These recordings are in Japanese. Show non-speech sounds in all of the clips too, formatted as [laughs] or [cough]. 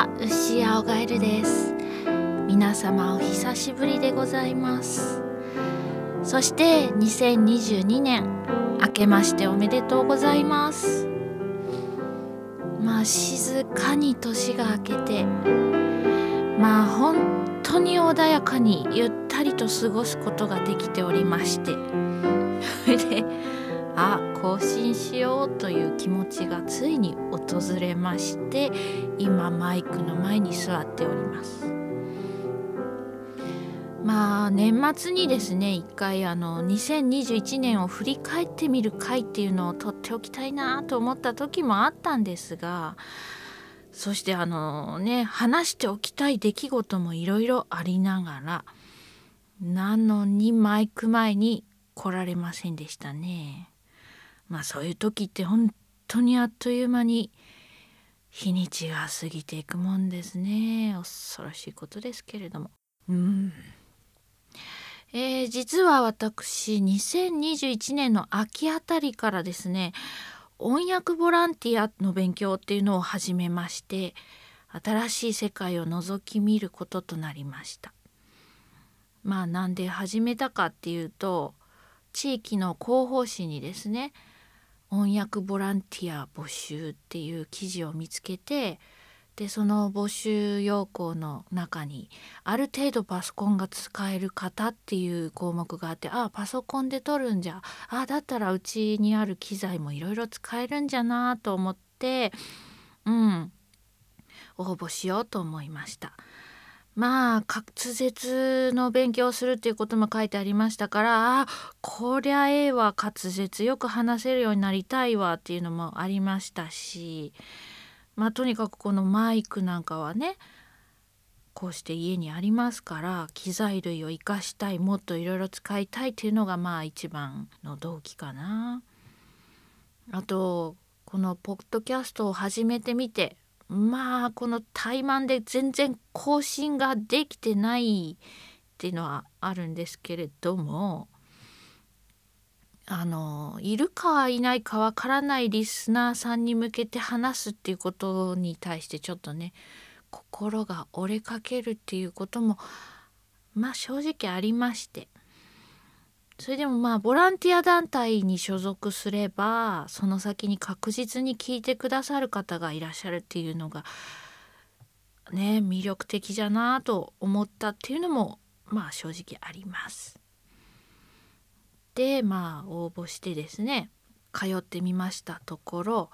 は牛青ガエルです。皆様お久しぶりでございます。そして2022年明けましておめでとうございます。まあ静かに年が明けてまあ本当に穏やかにゆったりと過ごすことができておりまして。それであ更新しようという気持ちがついに訪れまして今マイクの前に座っておりますまあ年末にですね一回あの2021年を振り返ってみる回っていうのをとっておきたいなと思った時もあったんですがそしてあのね話しておきたい出来事もいろいろありながらなのにマイク前に来られませんでしたね。まあそういう時って本当にあっという間に日にちが過ぎていくもんですね。恐ろしいことですけれども。うん。えー、実は私2021年の秋あたりからですね翻訳ボランティアの勉強っていうのを始めまして新しい世界を覗き見ることとなりました。まあなんで始めたかっていうと地域の広報誌にですね翻訳ボランティア募集っていう記事を見つけてでその募集要項の中にある程度パソコンが使える方っていう項目があってああパソコンで撮るんじゃああだったらうちにある機材もいろいろ使えるんじゃなと思ってうん応募しようと思いました。まあ滑舌の勉強をするっていうことも書いてありましたからあこりゃええわ滑舌よく話せるようになりたいわっていうのもありましたしまあとにかくこのマイクなんかはねこうして家にありますから機材類を生かしたいもっといろいろ使いたいっていうのがまあ一番の動機かな。あとこのポッドキャストを始めてみてまあこの怠慢で全然更新ができてないっていうのはあるんですけれどもあのいるかいないかわからないリスナーさんに向けて話すっていうことに対してちょっとね心が折れかけるっていうこともまあ正直ありまして。それでもまあボランティア団体に所属すればその先に確実に聞いてくださる方がいらっしゃるっていうのがね魅力的じゃなと思ったっていうのもまあ正直あります。でまあ応募してですね通ってみましたところ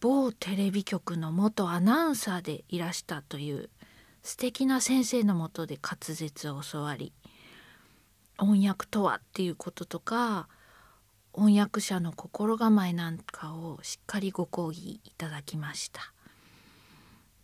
某テレビ局の元アナウンサーでいらしたという素敵な先生のもとで滑舌を教わり翻訳とはっていうこととか翻訳者の心構えなんかをしっかりご講義いただきました。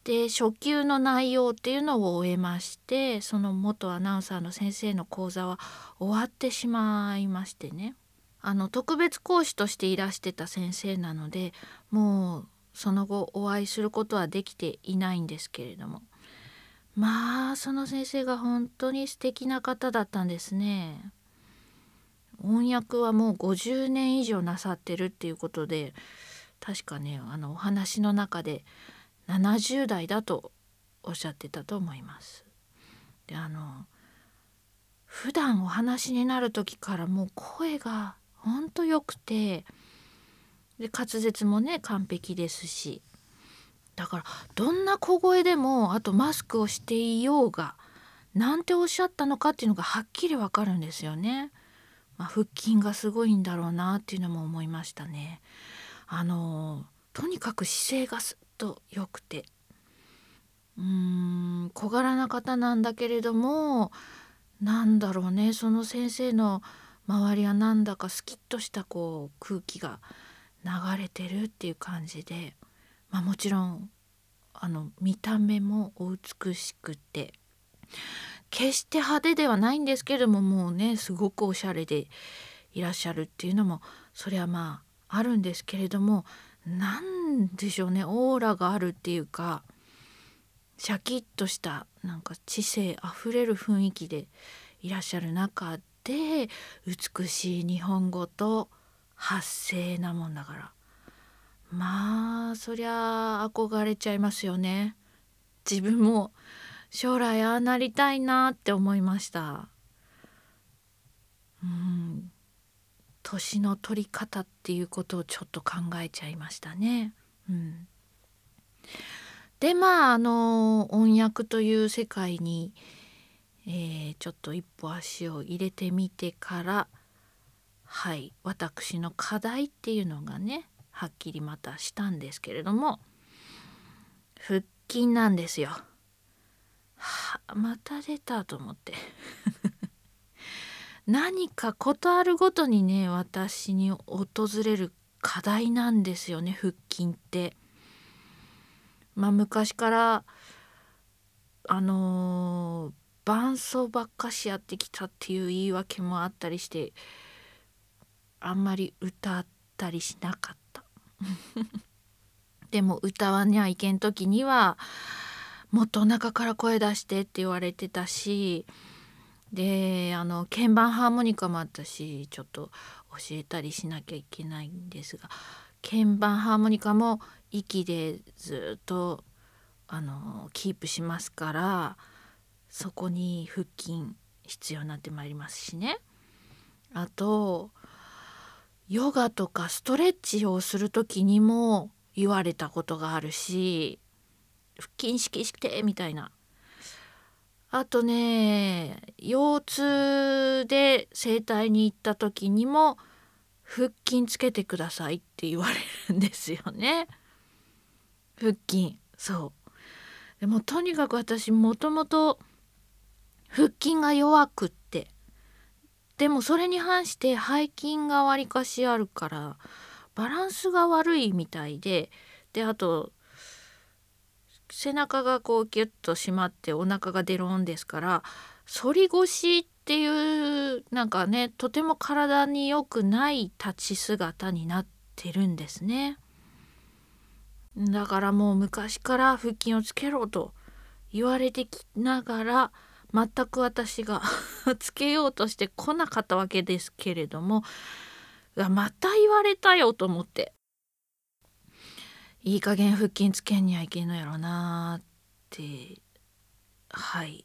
で初級の内容っていうのを終えましてその元アナウンサーの先生の講座は終わってしまいましてねあの特別講師としていらしてた先生なのでもうその後お会いすることはできていないんですけれどもまあその先生が本当に素敵な方だったんですね。翻訳はもう50年以上なさってるっていうことで確かねあのお話の中で70代だとおっしゃってたと思います。であの普段お話になる時からもう声がほんとよくてで滑舌もね完璧ですしだからどんな小声でもあとマスクをしていようがなんておっしゃったのかっていうのがはっきりわかるんですよね。まあ、腹筋がすごいんだろうなっていうのも思いましたね。あのとにかく姿勢がすっと良くてうーん小柄な方なんだけれどもなんだろうねその先生の周りはなんだかスキッとしたこう空気が流れてるっていう感じでまあ、もちろんあの見た目もお美しくて決して派手ではないんですけどももうねすごくおしゃれでいらっしゃるっていうのもそれはまああるんですけれども何でしょうねオーラがあるっていうかシャキッとしたなんか知性あふれる雰囲気でいらっしゃる中で美しい日本語と発声なもんだから。まあそりゃ憧れちゃいますよね。自分も将来ああなりたいなって思いました。うん。年の取り方っていうことをちょっと考えちゃいましたね。うん、でまああの音訳という世界に、えー、ちょっと一歩足を入れてみてからはい私の課題っていうのがねはっきりまたしたんですけれども腹筋なんですよ。はあまた出たと思って [laughs] 何か事あるごとにね私に訪れる課題なんですよね腹筋って。まあ昔からあのー、伴奏ばっかしやってきたっていう言い訳もあったりしてあんまり歌ったりしなかった。でも歌わにゃいけん時にはもっとお腹から声出してって言われてたしであの鍵盤ハーモニカもあったしちょっと教えたりしなきゃいけないんですが鍵盤ハーモニカも息でずっとあのキープしますからそこに腹筋必要になってまいりますしね。あとヨガとかストレッチをする時にも言われたことがあるし腹筋意識してみたいな。あとね腰痛で整体に行った時にも腹筋つけてくださいって言われるんですよね。腹筋。そう。でもとにかく私もともと腹筋が弱くって。でもそれに反して背筋がわりかしあるからバランスが悪いみたいでであと背中がこうギュッと締まってお腹がデロンですから反り腰っていうなんかねとても体に良くない立ち姿になってるんですね。だからもう昔から腹筋をつけろと言われてきながら全く私が [laughs] つけようとしてこなかったわけですけれどもまた言われたよと思って。いい加減腹筋つけんにはいけんのやろなって。はい。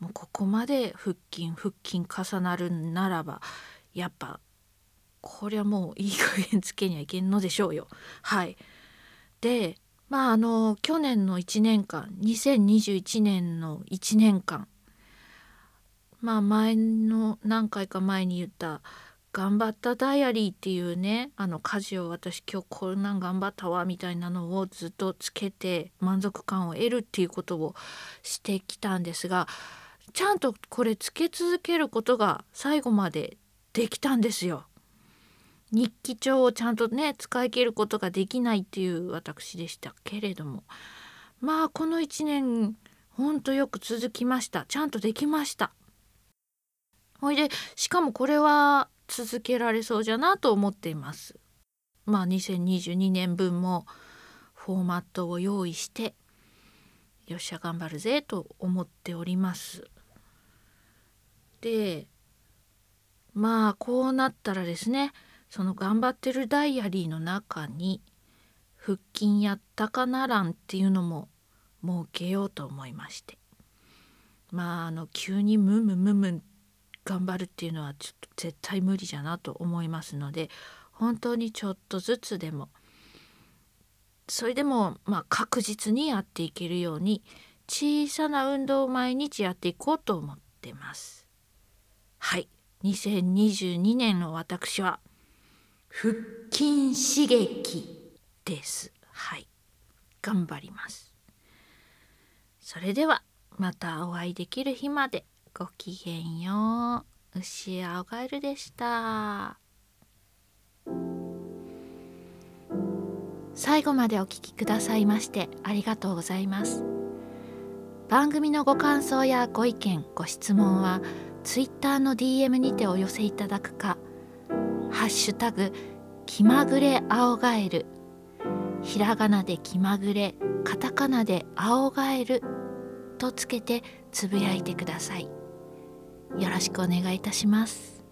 もうここまで腹筋腹筋重なるならばやっぱこりゃもういい加減つけにはいけんのでしょうよ。はい。でまああの去年の1年間2021年の1年間まあ前の何回か前に言った頑張ったダイアリーっていうねあの家事を私今日こんなん頑張ったわみたいなのをずっとつけて満足感を得るっていうことをしてきたんですがちゃんとこれつけ続けることが最後までできたんですよ。日記帳をちゃんとね使い切ることができないっていう私でしたけれども。まあこの1年ほんとよく続きました。ちゃんとできました。ほいでしかもこれは続けられそうじゃなと思っています。まあ2022年分もフォーマットを用意してよっしゃ頑張るぜと思っております。でまあこうなったらですねその頑張ってるダイアリーの中に腹筋やったかな欄っていうのも設けようと思いましてまああの急にムムムム頑張るっていうのはちょっと絶対無理じゃなと思いますので本当にちょっとずつでもそれでもまあ確実にやっていけるように小さな運動を毎日やっていこうと思ってます。はい2022年の私は腹筋刺激です。はい頑張ります。それではまたお会いできる日まで。ごきげんよう。牛青ガエルでした。最後までお聞きくださいましてありがとうございます。番組のご感想やご意見ご質問はツイッターの DM にてお寄せいただくかハッシュタグ気まぐれ青ガエル。ひらがなで気まぐれカタカナで青ガエルとつけてつぶやいてください。よろしくお願いいたします。